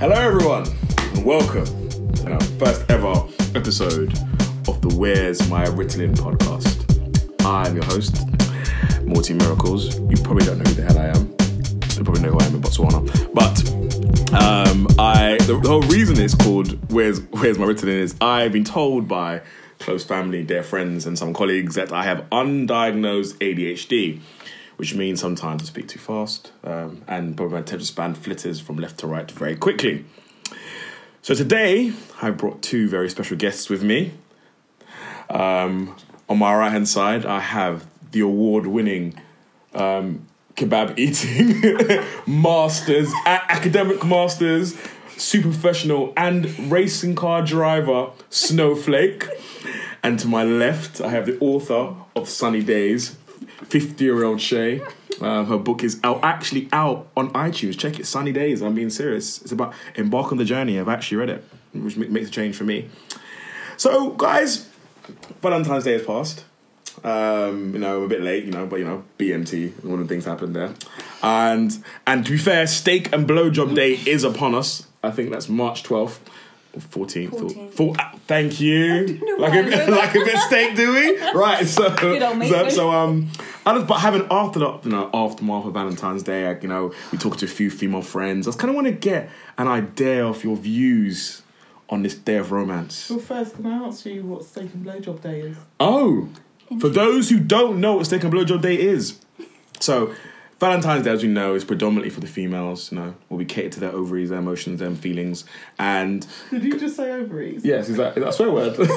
Hello, everyone, and welcome to our first ever episode of the Where's My Ritalin podcast. I'm your host, Morty Miracles. You probably don't know who the hell I am. You probably know who I am in Botswana. But um, I the, the whole reason it's called Where's Where's My Ritalin is I've been told by close family, dear friends, and some colleagues that I have undiagnosed ADHD which means sometimes I speak too fast um, and probably my attention span flitters from left to right very quickly. So today I've brought two very special guests with me. Um, on my right hand side, I have the award winning um, kebab eating masters, a- academic masters, super professional, and racing car driver Snowflake. And to my left, I have the author of Sunny Days, 50 year old Shay. Um, her book is out, actually out on iTunes. Check it, Sunny Days. I'm being serious. It's about embark on the journey. I've actually read it, which makes a change for me. So, guys, Valentine's Day has passed. Um, you know, I'm a bit late, you know, but you know, BMT, one of the things happened there. And and to be fair, steak and blowjob day is upon us. I think that's March 12th. Or 14th. or- 14th. four- ah, thank you. Like a, like a bit steak, do we? Right. So, Good old mate. so, so um, I just, but having after the you know aftermath of Valentine's Day, I, you know, we talked to a few female friends. I just kind of want to get an idea of your views on this day of romance. Well, first, can I ask you what steak and blowjob day is? Oh, for those who don't know what steak and blowjob day is, so Valentine's Day, as we know, is predominantly for the females. You know, where we cater to their ovaries, their emotions, their feelings, and Did you just say ovaries? yes, is that, is that a swear word? is,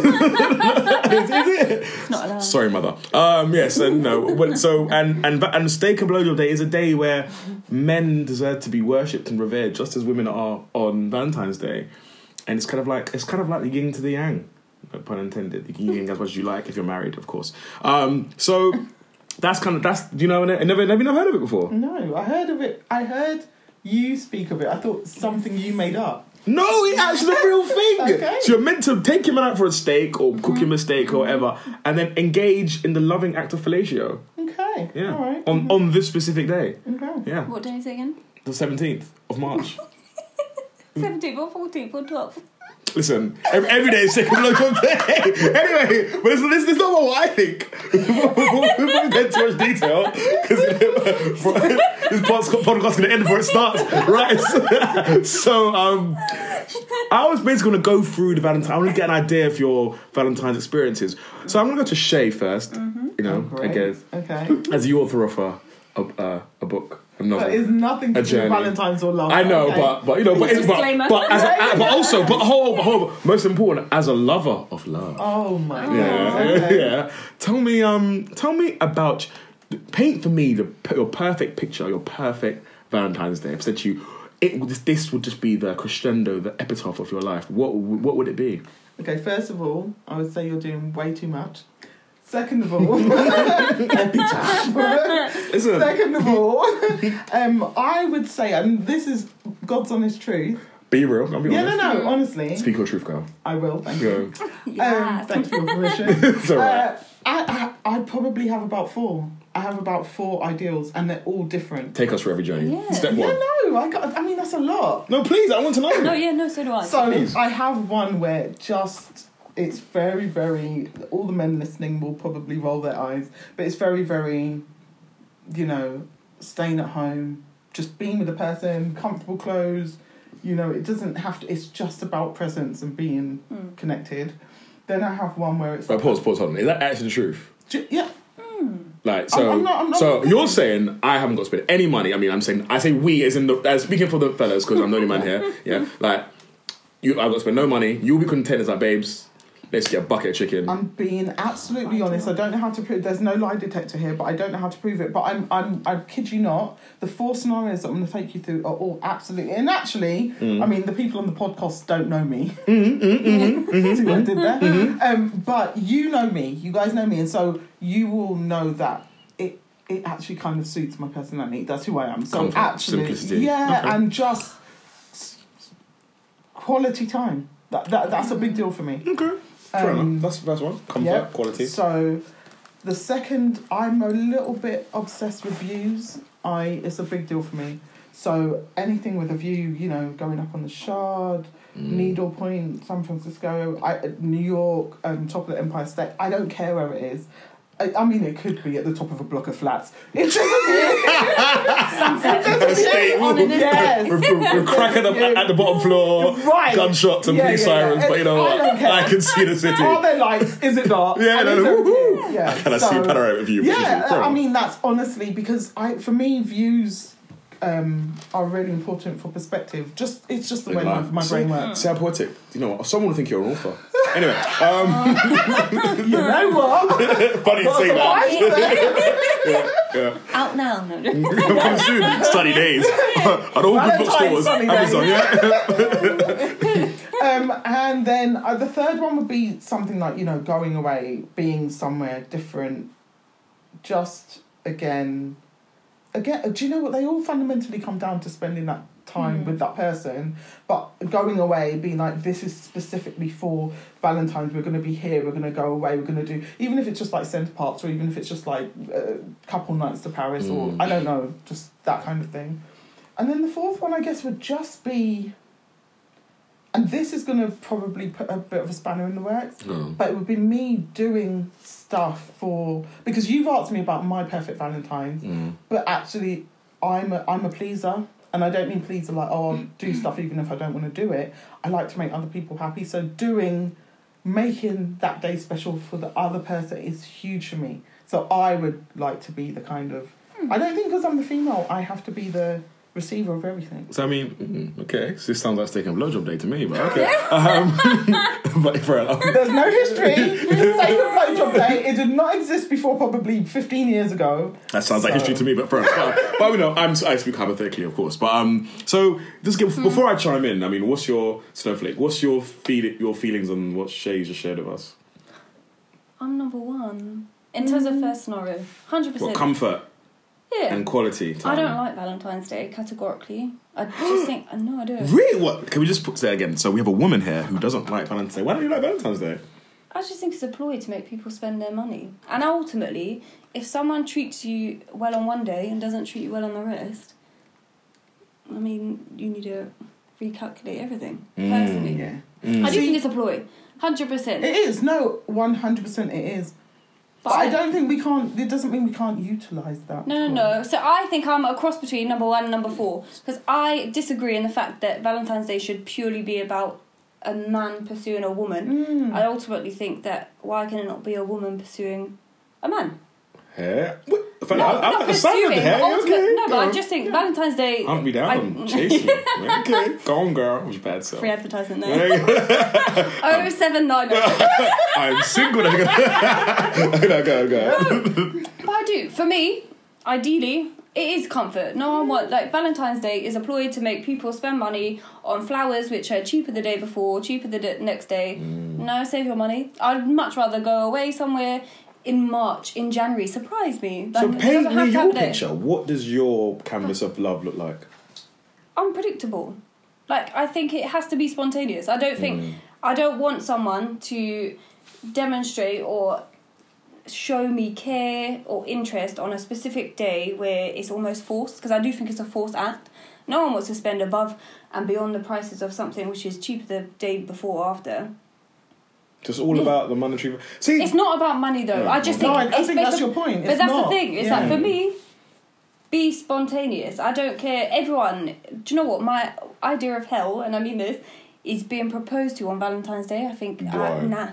is it? It's not allowed. Sorry, mother. Um, yes, and no. Well, so and and and steak and blowjob day is a day where men deserve to be worshipped and revered, just as women are on Valentine's Day. And it's kind of like it's kind of like the yin to the yang, no pun intended. You can yin as much as you like if you're married, of course. Um, so that's kind of that's do you know I never never never heard of it before. No, I heard of it. I heard you speak of it. I thought something you made up. No, it's actually a real thing. Okay. So you're meant to take him out for a steak or cook him a steak or mm-hmm. whatever, and then engage in the loving act of fellatio. Okay. Yeah, All right. on mm-hmm. on this specific day. Okay. Yeah, What day is it again? the seventeenth of March. 17th or 14th or 12th? Listen, every, every day is second blowjob day. anyway, but this, this, is not what I think. we won't get too much detail because this podcast is going to end before it starts, right? so, um, I was basically going to go through the Valentine. I want to get an idea of your Valentine's experiences. So I'm going to go to Shay 1st You know, I guess Okay. as the author of a, a, a book, a novel. That is nothing to do with. Valentine's or love. I know, okay. but but you know, but, it's, but, Disclaimer. but as a, but also, but hold, but hold, most important, as a lover of love. Oh my god. Yeah, Okay. yeah. Tell me, um, tell me about. Paint for me the your perfect picture, your perfect Valentine's Day. I've said to you, it this, this would just be the crescendo, the epitaph of your life. What what would it be? Okay, first of all, I would say you're doing way too much. Second of all, Listen, second of all, um, I would say, and this is God's honest truth. be real. I'll be Yeah, no, honest. no, honestly, Speak your truth, girl. I will. Thank you. Go. Um, Yeah. thanks for your permission. It's alright. Uh, I, I, I probably have about four. I have about four ideals, and they're all different. Take us for every journey. Yeah. Step one. Yeah, no, I got. I mean, that's a lot. No, please. I want to know. no, yeah, no, so do I. So Please. I have one where just it's very, very. All the men listening will probably roll their eyes, but it's very, very. You know, staying at home, just being with the person, comfortable clothes. You know, it doesn't have to. It's just about presence and being Hmm. connected. Then I have one where it's But pause, pause, hold on. Is that actually the truth? Ju- yeah, Like so, I'm not- I'm not- so you're saying I haven't got to spend any money. I mean, I'm saying I say we as in the as speaking for the fellas because I'm the only man here. Yeah, like you, I've got to spend no money. You'll be content as like babes. Let's get a bucket of chicken. I'm being absolutely honest. I don't know how to prove. There's no lie detector here, but I don't know how to prove it. But I'm, I'm, I kid you not. The four scenarios that I'm going to take you through are all absolutely. And actually, mm. I mean, the people on the podcast don't know me. Mm-hmm, mm-hmm, See what I mm-hmm, did there? Um, but you know me. You guys know me, and so you will know that it, it actually kind of suits my personality. That's who I am. So Comfort, actually, simplicity. yeah, Okay. and just quality time. That, that that's a big deal for me. okay, fair Um, enough. That's the first one. Comfort, yeah. quality. So, the second, I'm a little bit obsessed with views. I it's a big deal for me. So anything with a view, you know, going up on the Shard, Mm. Needle Point, San Francisco, I, New York, um, top of the Empire State. I don't care where it is. I, I mean, it could be at the top of a block of flats. It doesn't Sunset. State Yes. We're, we're, we're cracking up at, at the bottom floor, Right. gunshots and Yeah, police yeah, yeah. sirens, but you know I what? I can see the city. Are there lights? Is it dark? Yeah, And no, is there- woo-hoo. yeah. Can I see a so- panoramic view? Yeah, I mean that's honestly because I, for me, views um, are really important for perspective. Just it's just the way my, my brain works. See how poetic. You know what? Someone will think you're an author. Anyway, um, You know what? funny to say that. Right? Yeah. Out now. No. Coming soon. Sunny days. At all good bookstores. Amazon, yeah. um, and then uh, the third one would be something like you know going away, being somewhere different. Just again, again. Do you know what they all fundamentally come down to spending that time with that person? But going away, being like this is specifically for Valentine's. We're going to be here. We're going to go away. We're going to do even if it's just like Center Parcs or even if it's just like a couple nights to Paris or Mm. I don't know, just that kind of thing. And then the fourth one, I guess, would just be. And this is going to probably put a bit of a spanner in the works, Mm. but it would be me doing stuff for because you've asked me about my perfect Valentine's, Mm. but actually, I'm a, I'm a pleaser, and I don't mean pleaser like oh I'll do stuff even if I don't want to do it. I like to make other people happy, so doing, making that day special for the other person is huge for me. So I would like to be the kind of. Hmm. I don't think because I'm the female, I have to be the receiver of everything. So I mean, mm, okay, so this sounds like taking a blowjob day to me, but okay. Um, but fair enough. There's no history. Sacred blowjob day. It did not exist before probably 15 years ago. That sounds like history to me, but fair enough. But, but you know, I'm I speak hypothetically, of course. But um, so just give, before I chime in, I mean, what's your snowflake? What's your feel your feelings on what Shay just shared with us? I'm number one in terms of first scenario. Hundred What percent. comfort And quality? I don't like Valentine's Day categorically. I just think no, I don't. Really? What? Can we just put say that again? So we have a woman here who doesn't like Valentine's Day. Why don't you like Valentine's Day? I just think it's a ploy to make people spend their money. And ultimately, if someone treats you well on one day and doesn't treat you well on the rest, I mean, you need to recalculate everything. Mm, personally, Yeah. Mm. I do think it's a ploy. Hundred percent. It is. No, 100% it is. But I don't think we can't, it doesn't mean we can't utilise that. No, no, no. So I think I'm a cross between number one and number four because I disagree in the fact that Valentine's Day should purely be about a man pursuing a woman. Mm. I ultimately think that why can it not be a woman pursuing a man? Hair? What? I, No, I, I not like the sound of pursuing. the hair. but ultimate- okay, no, but I just think Valentine's Day. Hunt me down, I- chase me. okay, go on, girl. Which bad self. Free advertisement there. Oh seven nine. I'm single. no, go, go. But I do. For me, ideally, it is comfort. No one want like Valentine's Day is a ploy to make people spend money on flowers which are cheaper the day before, cheaper the d- next day. Mm. No, save your money. I'd much rather go away somewhere in March, in January. Surprise me. Like, So it paint me your picture. What does your canvas of love look like? unpredictable. Like I think it has to be spontaneous. I don't think mm. I don't want someone to demonstrate or show me care or interest on a specific day where it's almost forced because I do think it's a forced act. No one wants to spend above and beyond the prices of something which is cheaper the day before or after. Just all about the monetary. See, It's not about money though. No, I just no, think I- I it's think it's that's your point. But It's that's not. the thing. It's Yeah. like for me, be spontaneous. I don't care. Everyone. Do you know what my idea of hell? And I mean this is being proposed to on Valentine's Day. I think uh, nah.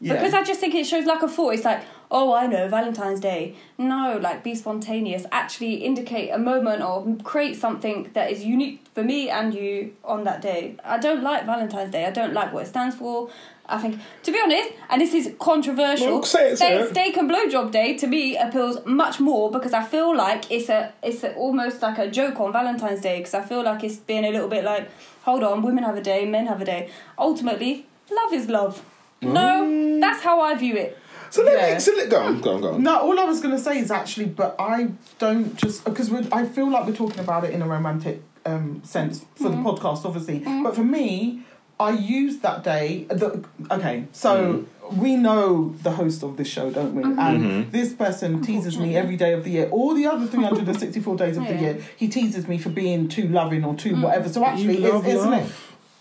Yeah. Because I just think it shows lack of thought. It's like, oh, I know, Valentine's Day. No, like, be spontaneous. Actually indicate a moment or create something that is unique for me and you on that day. I don't like Valentine's Day. I don't like what it stands for. I think, to be honest, and this is controversial, Well, say it, say steak, and blowjob day to me appeals much more because I feel like it's a it's a, almost like a joke on Valentine's Day because I feel like it's being a little bit like, hold on, women have a day, men have a day. Ultimately, love is love. Mm. No, that's how I view it. So let Yeah. me. So let go on, go on, go on. No, all I was going to say is actually, but I don't just because I feel like we're talking about it in a romantic um, sense for the podcast, obviously. But for me, I use that day. The, okay, so we know the host of this show, don't we? Mm-hmm. And this person teases me every day of the year. All the other 364 days of the year, he teases me for being too loving or Mm. too whatever. So actually, it's, love isn't it?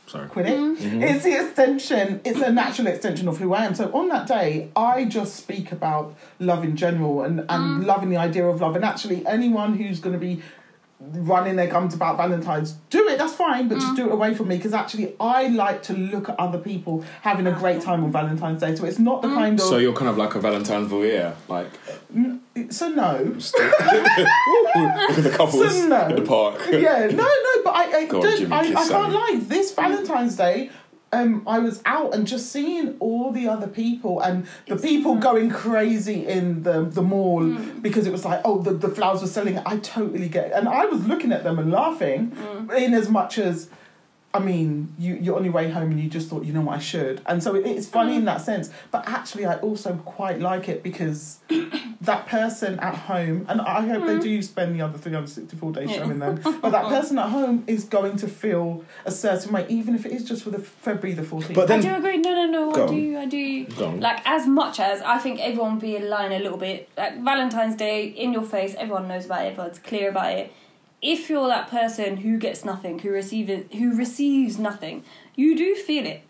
Love. Sorry. Quit it. Mm-hmm. It's the extension. It's a natural extension of who I am. So on that day, I just speak about love in general and and Mm. loving the idea of love. And actually, anyone who's going to be running their gums about Valentine's, do it. That's fine, but Mm. just do it away from me because actually, I like to look at other people having a great time on Valentine's Day. So it's not Mm. the kind of So you're kind of like a Valentine's voyeur, like so no. look at the couples So no. in the park. yeah, no, no, but I, I Go on, don't. Jimmy, I, I can't Sammy. lie. This Valentine's Day, um, I was out and just seeing all the other people and the people going crazy in the the mall Mm. because it was like, oh, the, the flowers were selling. I totally get it, and I was looking at them and laughing, Mm. in as much as. I mean, you, you're on your way home and you just thought, you know what, I should. And so it, it's funny Mm. in that sense. But actually, I also quite like it because that person at home, and I hope Mm. they do spend the other 364 days showing them, but that person at home is going to feel a certain way, even if it is just for the February the 14th. But then, I do agree. No, no, no. I do. I do. Like as much as I think everyone be in line a little bit. Like Valentine's Day, in your face. Everyone knows about it. Everyone's clear about it. If you're that person who gets nothing, who receives who receives nothing, you do feel it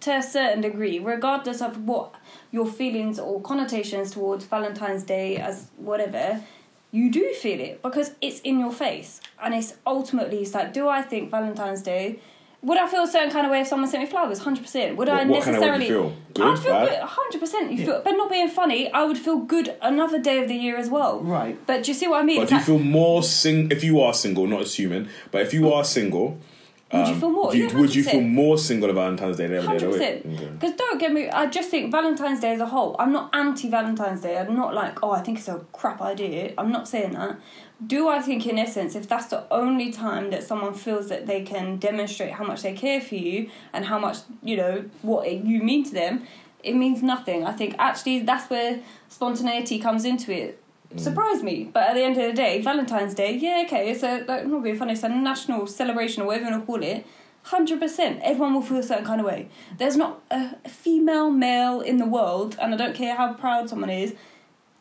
to a certain degree, regardless of what your feelings or connotations towards Valentine's Day as whatever. You do feel it because it's in your face, and it's ultimately it's like, do I think Valentine's Day? Would I feel a certain kind of way if someone sent me flowers? Hundred percent. Would I What- what kind of way do necessarily? you feel? Good, I'd feel good. Hundred percent. You feel, but not being funny. I would feel good another day of the year as well. Right. But do you see what I mean? But It's do you like- feel more sing if you are single? Not assuming, but if you are single, Would you um, feel more? do you- Yeah, would you feel more single on Valentine's Day than every day of the week? Because don't get me. I just think Valentine's Day as a whole. I'm not anti Valentine's Day. I'm not like oh I think it's a crap idea. I'm not saying that. Do I think in essence if that's the only time that someone feels that they can demonstrate how much they care for you and how much you know what it, you mean to them, it means nothing. I think actually that's where spontaneity comes into it. Mm. Surprise me, but at the end of the day, Valentine's Day, yeah, okay, it's a like, not being funny, it's a national celebration or whatever you want to call it. Hundred percent, everyone will feel a certain kind of way. There's not a female male in the world, and I don't care how proud someone is,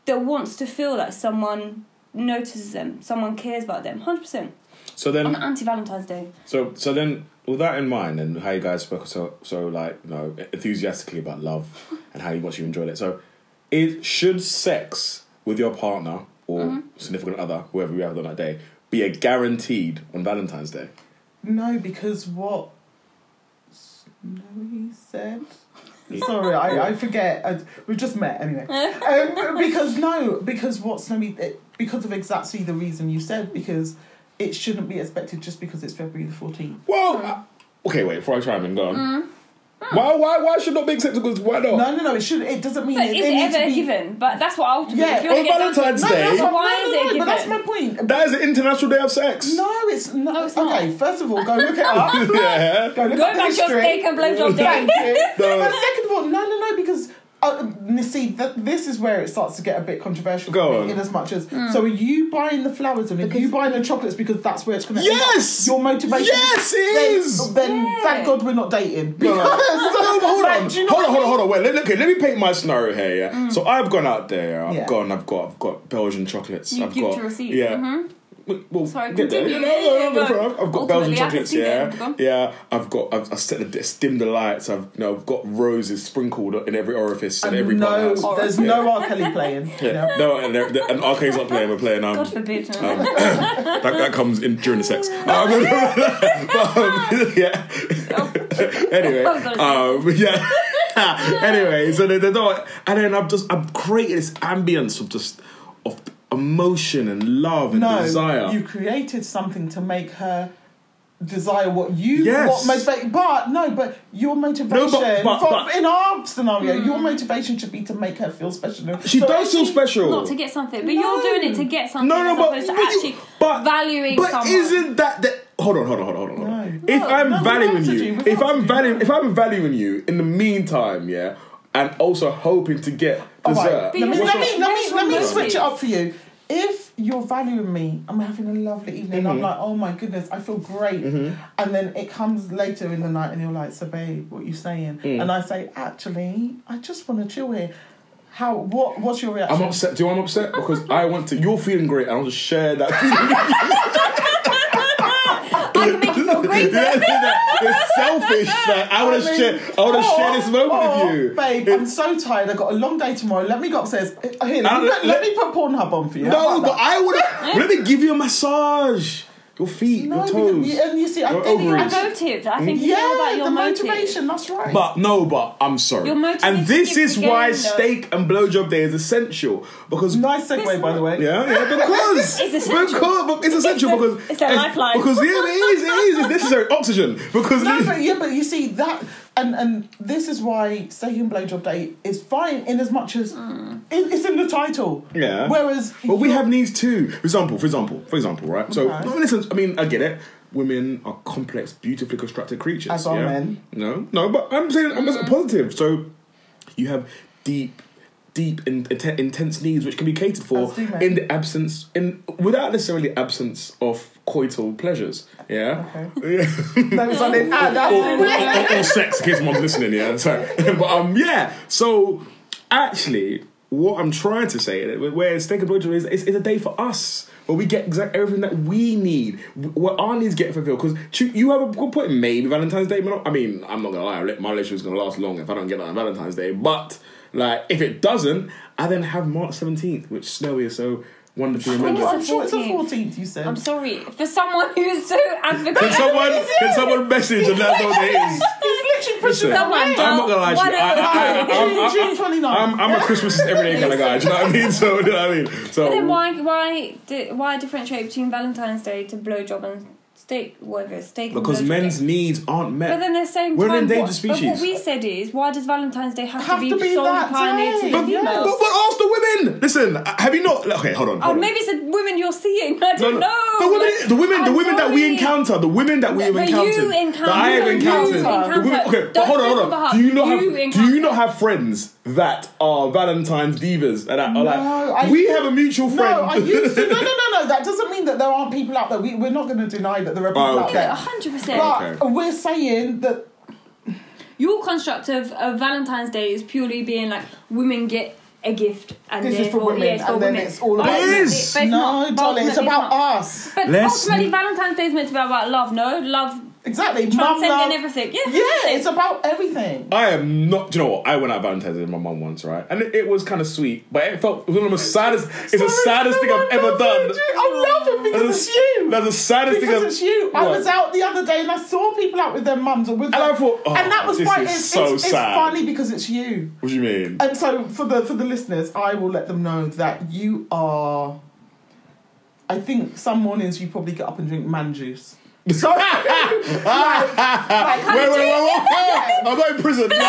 that wants to feel like someone notices them, someone cares about them. Hundred percent. So then, I'm anti Valentine's Day. So so then with that in mind and how you guys spoke so so like you know enthusiastically about love and how you much you enjoyed it. So is should sex with your partner or Mm-hmm. significant other, whoever you have on that day, be a guaranteed on Valentine's Day? No, because what Snowy said. Sorry, I, I forget. I, we've just met anyway. um, because no, because what Snowy it, because of exactly the reason you said. Because it shouldn't be expected just because it's February the fourteenth. Well, uh, okay, wait. Before I try and go on. Mm. Why why why should not be accepted? Because why not? No, no, no. It should. It doesn't mean But it, is it it needs ever to be. given? But that's what I ultimately. Yeah, if you wanna on get down to- Valentine's No, Day- that's Why no, is no, it no, but that's my point. That is an international day of sex. No, it's not. No, it's not. okay, first of all, go look it up. yeah. Go look Go up the back to your history. steak and blowjob day. Thank you. No. But second of all, no, no, no, because uh, see, th- this is where it starts to get a bit controversial Go for on. in as much as Hmm. so are you buying the flowers and are you buying the chocolates because that's where it's going to Yes! your motivation. Yes, it then, is! Then Yeah. thank God we're not dating. Because, No, but hold on, do you know hold on, hold on, hold on. Wait, let, okay, let me paint my scenario here. Yeah. Mm. So I've gone out there. I've Yeah. gone. I've got. I've got Belgian chocolates. You I've got. to receipt. Yeah. Mhm. Well, Sorry, get there. continue. No, no, no, Yeah, no, go. no, I've got Ultimately, Belgian chocolates. see Yeah, them. Go on. yeah. I've got. I've, I've set the dim the lights. I've you know I've got roses sprinkled in every orifice and, every part no, of the house. there's Yeah. no R. Kelly playing. you Yeah. know? No, and, there- and arcade's not playing. We're playing. Um, God forbid. um, that, that comes in during the sex. Um, but, um, yeah. anyway, I was gonna um, yeah. anyway, so they, they're not, and then I've just I've created this ambience of just of emotion and love and No, desire. you created something to make her desire what you Yes. what motivate but no but your motivation but- but- for- but- in our scenario hmm. your motivation should be to make her feel special she So does if feel she- special. Not to get something, but No. you're doing it to get something no, no, as but, opposed to but you- actually but- valuing but someone. isn't that the hold on, hold on, hold on, hold on. No. If No, I'm no, valuing you, you, if I'm valuing, if I'm valuing you in the meantime, yeah, and also hoping to get dessert. But let me let me let me, let me switch it motive? up for you if you're valuing me, I'm having a lovely evening. I'm mm-hmm. like, oh my goodness, I feel great. Mm-hmm. And then it comes later in the night, and you're like, so babe, what you saying? Mm. And I say, actually, I just want to chill here. How? What? What's your reaction? I'm upset. Do you know I'm upset? Because I want to. You're feeling great, and I want to share that feeling. I can make you feel great. It's selfish. Like, I want to share. I want to oh, share this moment oh, with you, babe. I'm so tired. I got a long day tomorrow. Let me go upstairs. Here, let, Uh, me, let, let- me put Pornhub on for you. No, but that? I would. Let me give you a massage. Your feet, No, your toes. you- and you see, I your think I ovaries. don't- motive. I think it's all yeah, about your the motive. motivation. That's right. But no, but I'm sorry. Your motive and is this is get why though. steak and blowjob day is essential because nice segue, Listen. by the way. Yeah, yeah, because It's essential. Because, but it's essential It's a- because it's a lifeline. Because yeah, it is, it is. It's necessary oxygen because No, but yeah, but you see that, and and this is why steak and blowjob day is fine in as much as hmm. it, it's in the title. Yeah. Whereas, But we you're- have needs too. For example, for example, for example, right? So Okay. no, listen. I mean, I get it. Women are complex, beautifully constructed creatures. As are yeah? men. No, no, but I'm saying I'm just positive. So you have deep. Deep in, inten- intense needs which can be catered for As do men. in the absence in without necessarily absence of coital pleasures. Yeah. Yeah. no, it's on in. Ah, or, or, or, or sex, in case mom's listening, yeah. So, but um, yeah. So, actually, what I'm trying to say, where steak and blowjob is, is, is a day for us. Where we get exactly everything that we need, what our needs get fulfilled. Because you have a good point. Maybe Valentine's Day. may not- I mean, I'm not gonna lie. My relationship is gonna last long if I don't get that on Valentine's Day. But like, if it doesn't, I then have March 17th, which Snowy is so wonderfully I think remembered. I'm sure it's the 14th. 14th, you said. I'm sorry for someone who is so advocating. Can someone, can someone message and let us know what it is? He's literally pushing Listen, Someone away. I'm not gonna lie to you. I, I, I, I'm, June, I'm, 29th. I'm, I'm a Christmas is every day kind of guy. Do you know what I mean? So, do you know what I mean? So, But then why why di- why differentiate between Valentine's Day to blowjob and steak whatever steak? because men's day? needs aren't met. But then at the same We're an time, endangered what, species. But what we said is, why does Valentine's Day have, Have to be, to be solely that pioneered to the but, yeah. females? but, but ask the women. Listen, uh, have you not? Okay, hold on. Oh, hold on. maybe it's the women you're seeing. I don't no. know. The women, Like, the women, the women that we encounter, the women that we have encountered, you encounter, that I have you encountered. The women, okay, but Don't hold on, hold on on. Do you not You have? Do you not have friends that are Valentine's divas and that are No, like? I- we have a mutual friend. No, I used to. No, no, no, no. That doesn't mean that there aren't people out there. We, we're not going to deny that there are people Oh, out okay. there. hundred percent. But we're saying that Your construct of, of Valentine's Day is purely being like women get a gift and This is for therefore- women, yeah, it's for and then women. it's all But about- It ultimately- is. but it's no, not. But darling, it's ultimately about not. us. But Let's- ultimately, Valentine's Day is meant to be about love. No, love Exactly. Mum transcending love. everything. Yeah, Yeah, it's about everything. I am not. Do you know what? I went out Valentine's Day with my mum once, right? And it, it was kind of sweet, but it felt it was one of the saddest. It's the Sorry, saddest thing I've ever done. it. I love laughing because That's it's the- you. That's the saddest thing Because I've. it's you. I What? was out the other day and I saw people out with their mums or with And their, I thought, oh, and that oh, was this fine. is It's, so it's, it's funny because it's you. What do you mean? And so for the for the listeners, I will let them know that you are. I think some mornings you probably get up and drink man juice. So, like, like, Wait, wait, wait, wait, wait! I'm not in prison. Yo,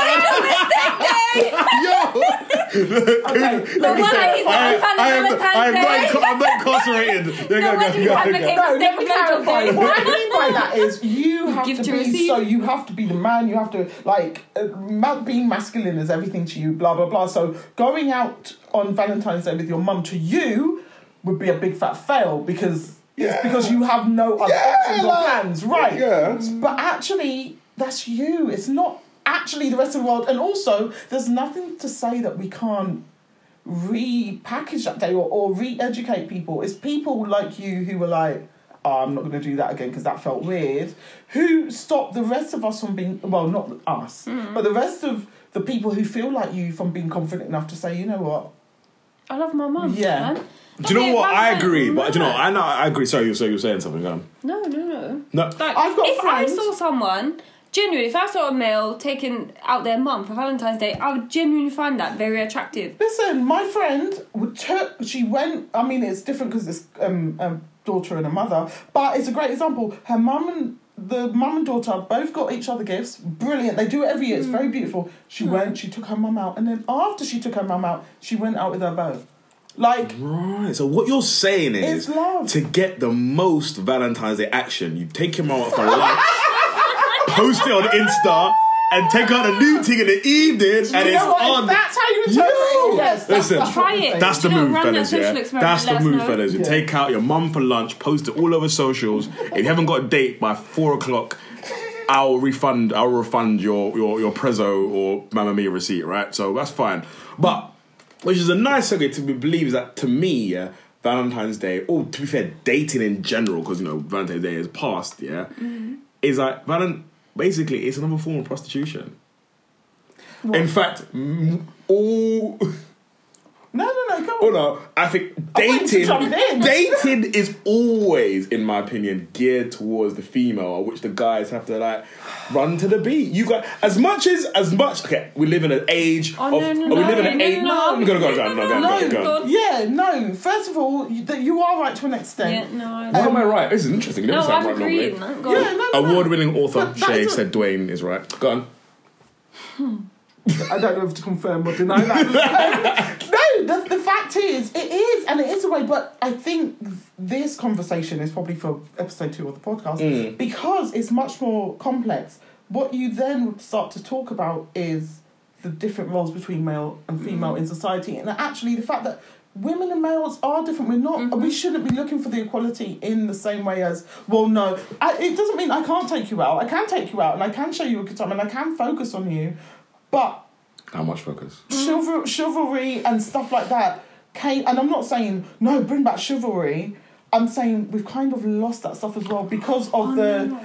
okay, But what I is I, not I am, I am not, Day. inca- I'm not incarcerated. Yeah, No, go, when go, you go, advocate- go. No, let me clarify. blowjob What I mean by that is you have give to to be receive. so you have to be the man. You have to like uh, being masculine is everything to you. Blah blah blah. So going out on Valentine's Day with your mum to you would be a big fat fail because Yeah. it's because you have no other Yeah, options or like- plans, right? Yeah. But actually, that's you. It's not actually the rest of the world. And also, there's nothing to say that we can't repackage that day or, or re-educate people. It's people like you who were like, oh, I'm not going to do that again because that felt weird. Who stopped the rest of us from being well, not us, hmm. but the rest of the people who feel like you from being confident enough to say, you know what, I love my mum. Yeah. man. Do you know what? I agree, but do you know. I know, I agree. Sorry, you were you were saying something. Go on. No, no, no. No, Like, I've got if friends- I saw someone, genuinely, if I saw a male taking out their mum for Valentine's Day, I would genuinely find that very attractive. Listen, my friend would tur- she went. I mean, it's different because it's um, a daughter and a mother, but it's a great example. Her mum and the mum and daughter both got each other gifts. Brilliant. They do it every year. It's very beautiful. She went. She took her mum out, and then after she took her mum out, she went out with her beau. Like Right. So what you're saying is It's love. to get the most Valentine's Day action, you take him out for lunch, post it on Insta, and take out a new thing in the evening, and you it's know what? on. That's how you interpret Yo! it, yes, that's, Listen, that's Try it. That's the You move, fellas. Yeah, that's the move, know. fellas. You Yeah. take out your mum for lunch, post it all over socials. If you haven't got a date by four o'clock, I'll refund. I'll refund your your your Prezzo or Mamma Mia receipt. Right, so that's fine. But which is a nice segue to believe is that to me, yeah, Valentine's Day, or to be fair, dating in general, because you know Valentine's Day is past. Yeah, Mm-hmm. is like Valent. Basically, it's another form of prostitution. In fact, m- all. No, no, no, come on. Oh no, I think I wanted dating jump dating is always, in my opinion, geared towards the female, which the guys have to like run to the beat. You got as much as as much. Okay, we live in an age Oh, of. no, no, we no, live in an no, age. no, I'm gonna go, go, no, go, No, go, go. Yeah, no. First of all, you, that you are right to an extent. Yeah, no, I Why don't. am I right? This is interesting. You never No, sound I'm right agreeing. Yeah, no, no, no. Award-winning author Shay isn't- said Dwayne is right. Go on. I don't know if to confirm or deny that. no, the, the fact is, it is, and it is a way. But I think this conversation is probably for episode two of the podcast Mm. because it's much more complex. What you then would start to talk about is the different roles between male and female in society, and actually the fact that women and males are different. We're not. We shouldn't be looking for the equality in the same way as. Well, no, I, it doesn't mean I can't take you out. I can take you out, and I can show you a good time, and I can focus on you, but How much focus? chivalry, chivalry and stuff like that came and i'm not saying no bring back chivalry. I'm saying we've kind of lost that stuff as well because of oh, the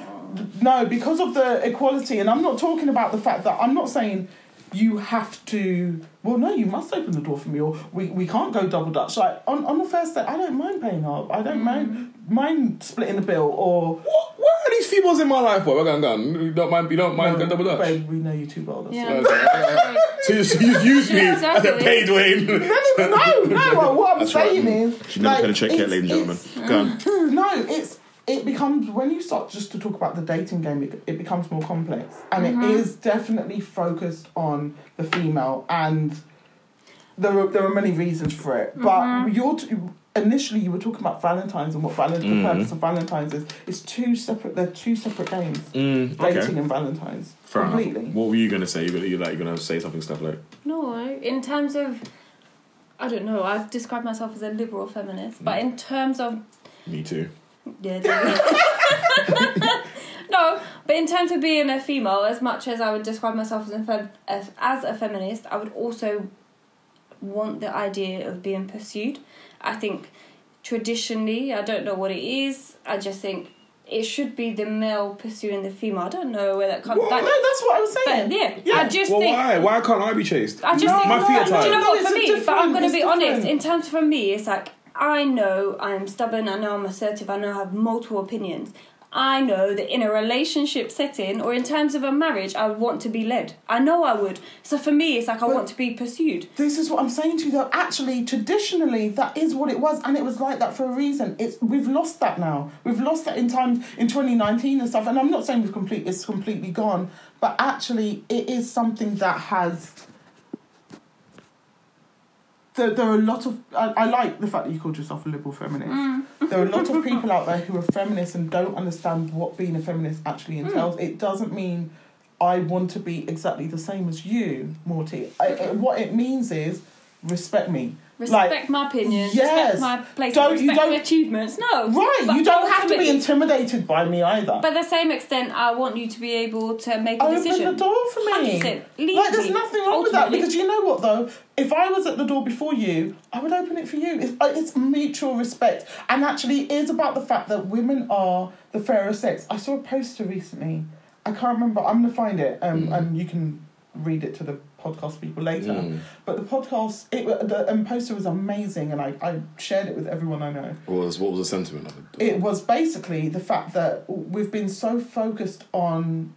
no because of the equality. And i'm not talking about the fact that i'm not saying you have to well no you must open the door for me or we, we can't go double dutch like on, on the first day i don't mind paying up i don't mind mm. mind splitting the bill or What, what are these females in my life for? We're going, going. You don't mind? You don't mind going double dutch? babe, we know you too well that's Yeah. Okay. so you, so you use me as a Exactly. pay Dwayne. no, no. What, what I'm That's right. saying is, She never like, pen a check yet, ladies and gentlemen. Go on. No, it's it becomes when you start just to talk about the dating game, it, it becomes more complex, and it mm-hmm. is definitely focused on the female, and there are there are many reasons for it. But mm-hmm. you're t- initially you were talking about Valentine's and what Valentine's the mm. purpose of Valentine's is. It's two separate. They're two separate games. Mm, Dating and Valentine's. Fair completely. enough. What were you gonna say? You gonna you like you gonna say something stuff like? No, in terms of, I don't know. I've described myself as a liberal feminist, but mm. in terms of Me too. Yeah. no, but in terms of being a female, as much as I would describe myself as a, fem- as, as a feminist, I would also want the idea of being pursued. I think traditionally, I don't know what it is. I just think it should be the male pursuing the female. I don't know where that comes. No, That, that's what I was but saying. yeah, Yeah. I just Well, think. why? Why can't I be chased? I just No, think My feet are Do tired. you know what? No, For it's me, a but I'm going to it's be honest. In terms for me, it's like I know I'm stubborn. I know I'm assertive. I know I have multiple opinions. I know that in a relationship setting or in terms of a marriage, I would want to be led. I know I would. So for me, it's like I But- want to be pursued. This is what I'm saying to you though. Actually, traditionally, that is what it was, and it was like that for a reason. It's we've lost that now. We've lost that in time in 2019 and stuff. And I'm not saying it's complete. It's completely gone, but actually, it is something that has. There, there are a lot of. I, I like the fact that you called yourself a liberal feminist. Mm. There are a lot of people out there who are feminists and don't understand what being a feminist actually mm. entails. It doesn't mean I want to be exactly the same as you, Morty. I, I- what it means is respect me. Respect Like, my opinions. yes. Respect my place. Don't- respect you don't- my achievements. No. Right, you don't have to be intimidated by me either. But the same extent, I want you to be able to make a Open decision. the door for me. Like, there's nothing wrong with that because you know what though? If I was at the door before you, I would open it for you. It's, uh, it's mutual respect, and actually, it is about the fact that women are the fairer sex. I saw a poster recently. I can't remember. I'm gonna find it, um, and you can read it to the podcast people later. Mm. But the podcast, it the um, poster was amazing, and I, I shared it with everyone I know. What was what was the sentiment of it? It was basically the fact that we've been so focused on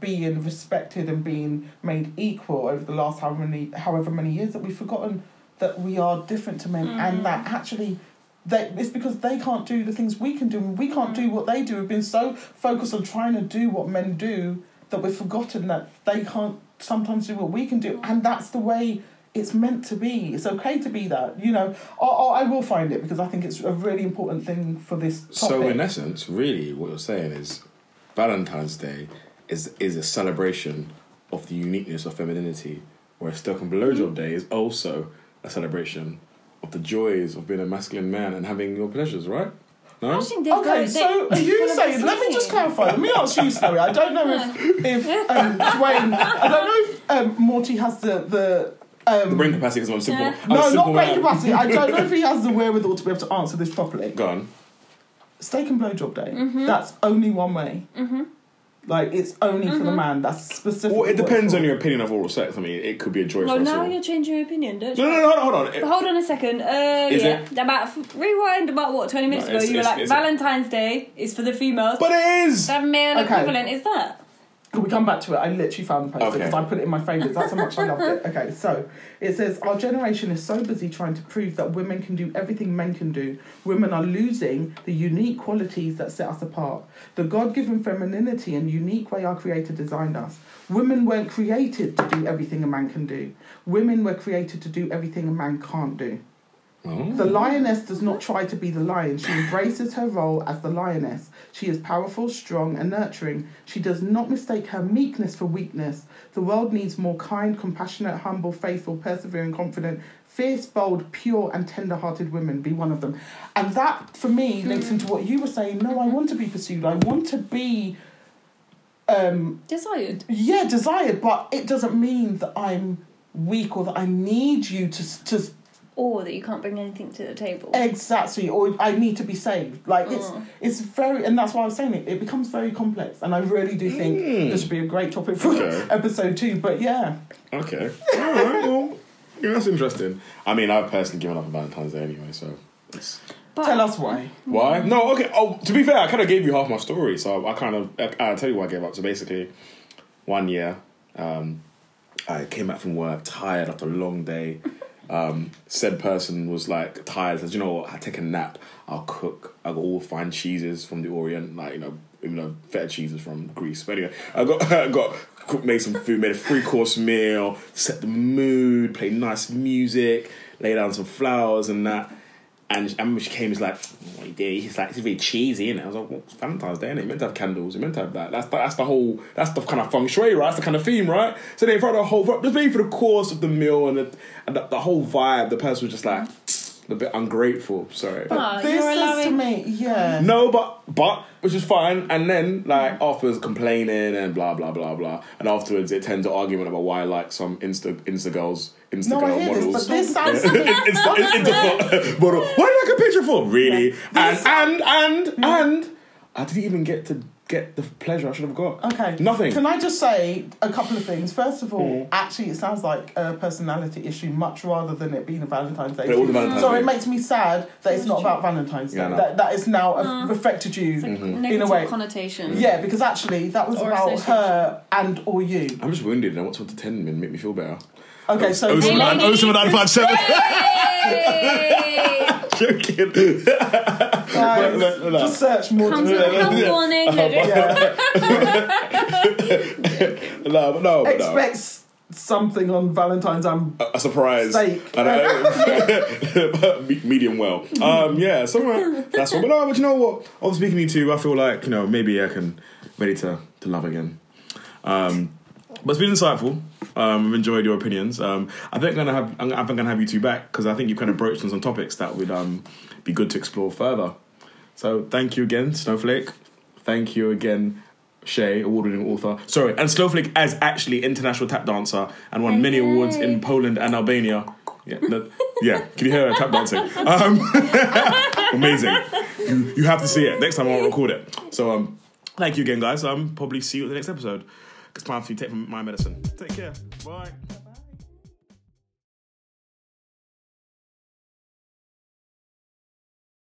being respected and being made equal over the last however many however many years that we've forgotten that we are different to men and that actually they, it's because they can't do the things we can do and we can't do what they do. We've been so focused on trying to do what men do that we've forgotten that they can't sometimes do what we can do and that's the way it's meant to be. It's okay to be that. You know, I, I I will find it because I think it's a really important thing for this topic. So in essence, really, what you're saying is Valentine's Day is is a celebration of the uniqueness of femininity, whereas Stoke and Blowjob Day is also a celebration of the joys of being a masculine man and having your pleasures, right? No? I think they Okay, go, so they, are you well, saying? Let me just clarify. Let me ask you, Snowy. I don't know if if um, Dwayne. I don't know if um, Morty has the the. Um, The brain capacity because I'm simple. Yeah. I'm no, simple not brain man. capacity. I don't know if he has the wherewithal to be able to answer this properly. Go on. Steak and blowjob day. Mm-hmm. That's only one way. Like it's only for Mm-hmm. the man. That's specific. Well, it depends on your opinion of oral sex. I mean, it could be a joy Well, for us now all. you're changing your opinion, don't you? no, no, hold on, hold on. It- Hold on a second. Uh, Is yeah, it? about rewind about what twenty minutes No, ago. it's- You were it's- like it's a- Valentine's Day is for the females. but it is! the male Okay. equivalent is that. Can we come back to it? I literally found the post Okay. because I put it in my favourites. That's how much I loved it. Okay, so it says our generation is so busy trying to prove that women can do everything men can do. Women are losing the unique qualities that set us apart. The God-given femininity and unique way our Creator designed us. Women weren't created to do everything a man can do. Women were created to do everything a man can't do. Oh. The lioness does not try to be the lion. She embraces her role as the lioness. She is powerful, strong, and nurturing. She does not mistake her meekness for weakness. The world needs more kind, compassionate, humble, faithful, persevering, confident, fierce, bold, pure, and tender hearted women. Be one of them. And that, for me, links into what you were saying. No, I want to be pursued. I want to be. Um, Desired. yeah, desired, but it doesn't mean that I'm weak or that I need you to to Or that you can't bring anything to the table. Exactly, or I need to be saved. Like it's Mm. it's very, and that's why I was saying it. It becomes very complex, and I really do think Mm. this should be a great topic for Okay. episode two. But yeah, Okay. All right, well, yeah, that's interesting. I mean, I've personally given up on Valentine's Day anyway, so. It's... But tell us why. Why? No, okay. Oh, to be fair, I kind of gave you half my story, so I kind of I, I'll tell you why I gave up. So basically, one year, um, I came back from work tired after a long day. Um, said person was like tired. Says, you know what? I take a nap. I'll cook. I got all fine cheeses from the Orient, like you know, even though feta cheeses from Greece. But anyway, I got I got made some food, made a three course meal, set the mood, played nice music, lay down some flowers and that. And I remember she came, was like, what you do? He's like, it's really cheesy, innit? I was like, well, it's Valentine's Day, innit? You meant to have candles, you meant to have that. That's the, that's the whole, that's the kind of feng shui, right? That's the kind of theme, right? So then for the whole, just maybe for the course of the meal and, the, and the, the whole vibe, the person was just like, a bit ungrateful, sorry. Ah, this you're is to me, yeah. No, but but which is fine. And then like afterwards complaining and blah blah blah blah. And afterwards it turns to argument about why I like some Insta Insta girls Insta No, I girl hear this, models. but this sounds to me. Insta, Insta model. What did I take a picture for? Really? This- And and and and I didn't even get to get the pleasure I should have got. Okay. Nothing. Can I just say a couple of things? First of all, Mm. actually, it sounds like a personality issue much rather than it being a Valentine's Day. But it was issue. Valentine's so Day. it makes me sad that it's not about Valentine's Day. Yeah, I know. that that is now uh, affected you It's like Mm-hmm. negative way. connotation. Yeah, because actually that was Or about her and or you. I'm just wounded and I want someone to tend me and make me feel better. Okay, so Oh, Hey, seven nine- oh, seven nine five seven. Hey! Joking. guys, No, no, no. just search more. Comes with a health Yeah. warning. Yeah, No, but no, but no. expects something on Valentine's. I'm a surprise. Steak. And I, Me- medium well. Um, yeah, somewhere that's what. But no, but you know what? After speaking to you two, I feel like you know maybe I can ready to to love again. Um, but it's been insightful. Um, I've enjoyed your opinions. Um, I think I'm gonna have I'm, I think I'm gonna have you two back because I think you kind of broached on some topics that would um, be good to explore further. So thank you again, Snowflake. Thank you again, Shay, award-winning author. Sorry, and Snowflake as actually international tap dancer and won many awards in Poland and Albania. Yeah, no- yeah. Can you hear her tap dancing? Um, amazing. You, you have to see it next time I'll record it. So um, thank you again, guys. Um, probably see you at the next episode. It's time for you take my medicine. Take care. Bye.